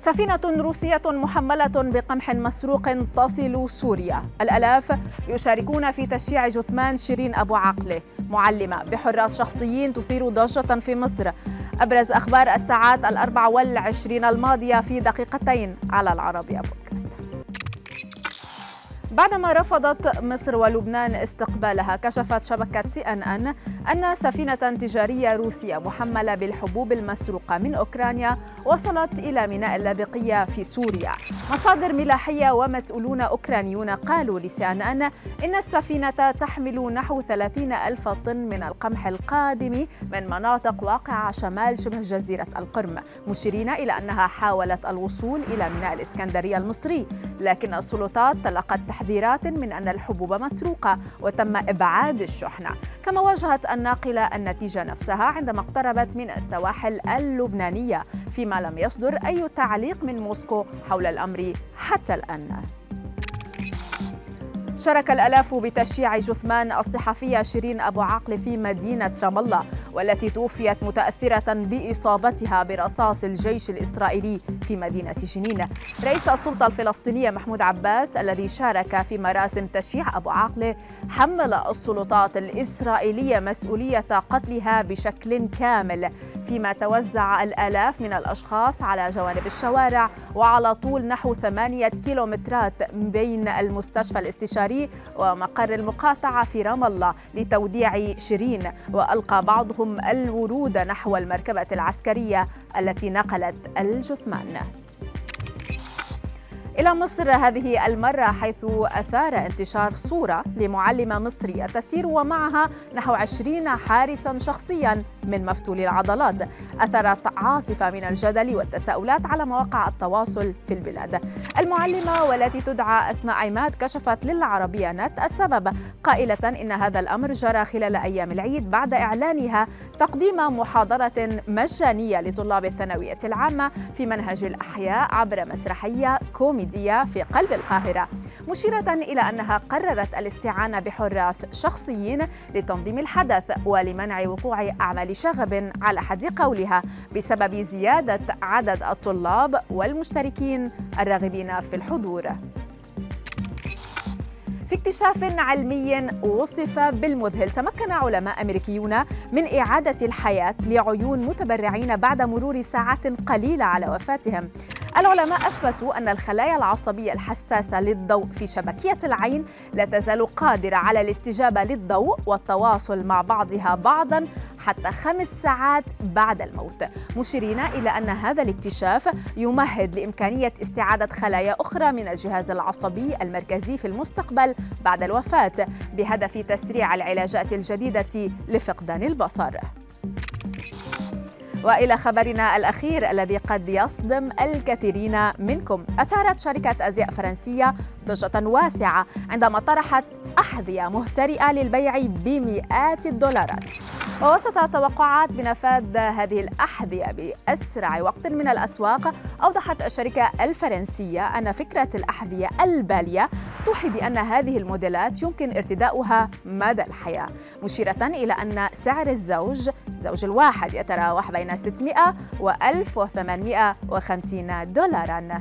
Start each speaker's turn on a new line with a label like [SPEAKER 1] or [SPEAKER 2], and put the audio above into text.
[SPEAKER 1] سفينة روسية محملة بقمح مسروق تصل سوريا. الألاف يشاركون في تشييع جثمان شيرين أبو عقلة معلمة بحراس شخصيين تثير ضجة في مصر. أبرز أخبار الساعات الأربع والعشرين الماضية في دقيقتين. على العربية بودكاست بعدما رفضت مصر ولبنان استقبالها كشفت شبكة سي أن أن أن سفينة تجارية روسية محملة بالحبوب المسروقة من أوكرانيا وصلت إلى ميناء اللاذقية في سوريا. مصادر ملاحية ومسؤولون أوكرانيون قالوا لسي أن أن إن السفينة تحمل نحو 30 ألف طن من القمح القادم من مناطق واقعة شمال شبه جزيرة القرم مشيرين إلى أنها حاولت الوصول إلى ميناء الإسكندرية المصري. لكن السلطات تلقت تحذيرات من أن الحبوب مسروقة وتم إبعاد الشحنة. كما واجهت الناقلة النتيجة نفسها عندما اقتربت من السواحل اللبنانية فيما لم يصدر أي تعليق من موسكو حول الأمر حتى الآن. شارك الآلاف بتشييع جثمان الصحفية شيرين أبو عقل في مدينة رام الله والتي توفيت متأثرة بإصابتها برصاص الجيش الإسرائيلي في مدينة جنين رئيس السلطة الفلسطينية محمود عباس الذي شارك في مراسم تشييع أبو عقل حمل السلطات الإسرائيلية مسؤولية قتلها بشكل كامل فيما توزع الآلاف من الأشخاص على جوانب الشوارع وعلى طول نحو ثمانية كيلومترات بين المستشفى الاستشاري العسكري ومقر المقاطعة في رام الله لتوديع شيرين وألقى بعضهم الورود نحو المركبة العسكرية التي نقلت الجثمان. إلى مصر هذه المرة حيث أثار انتشار صورة لمعلمة مصرية تسير ومعها نحو عشرين حارسا شخصيا من مفتول العضلات. أثرت عاصفة من الجدل والتساؤلات على مواقع التواصل في البلاد. المعلمة والتي تدعى أسماء عماد كشفت للعربية نت السبب قائلة إن هذا الأمر جرى خلال أيام العيد بعد إعلانها تقديم محاضرة مجانية لطلاب الثانوية العامة في منهج الأحياء عبر مسرحية كوميدية في قلب القاهرة مشيرة إلى أنها قررت الاستعانة بحراس شخصيين لتنظيم الحدث ولمنع وقوع أعمال شغب على حد قولها بسبب زيادة عدد الطلاب والمشتركين الراغبين في الحضور. في اكتشاف علمي وصف بالمذهل تمكن علماء أمريكيون من إعادة الحياة لعيون متبرعين بعد مرور ساعات قليلة على وفاتهم. العلماء أثبتوا أن الخلايا العصبية الحساسة للضوء في شبكية العين لا تزال قادرة على الاستجابة للضوء والتواصل مع بعضها بعضا حتى خمس ساعات بعد الموت. مشيرين إلى أن هذا الاكتشاف يمهد لإمكانية استعادة خلايا أخرى من الجهاز العصبي المركزي في المستقبل بعد الوفاة بهدف تسريع العلاجات الجديدة لفقدان البصر. وإلى خبرنا الأخير الذي قد يصدم الكثيرين منكم. أثارت شركة أزياء فرنسية ضجه واسعة عندما طرحت أحذية مهترئة للبيع بمئات الدولارات. ووسط توقعات بنفاذ هذه الأحذية بأسرع وقت من الأسواق أوضحت الشركة الفرنسية أن فكرة الأحذية البالية توحي بأن هذه الموديلات يمكن ارتداؤها مدى الحياة مشيرة إلى أن سعر الزوج زوج الواحد يتراوح بين 600 و 1850 دولارا.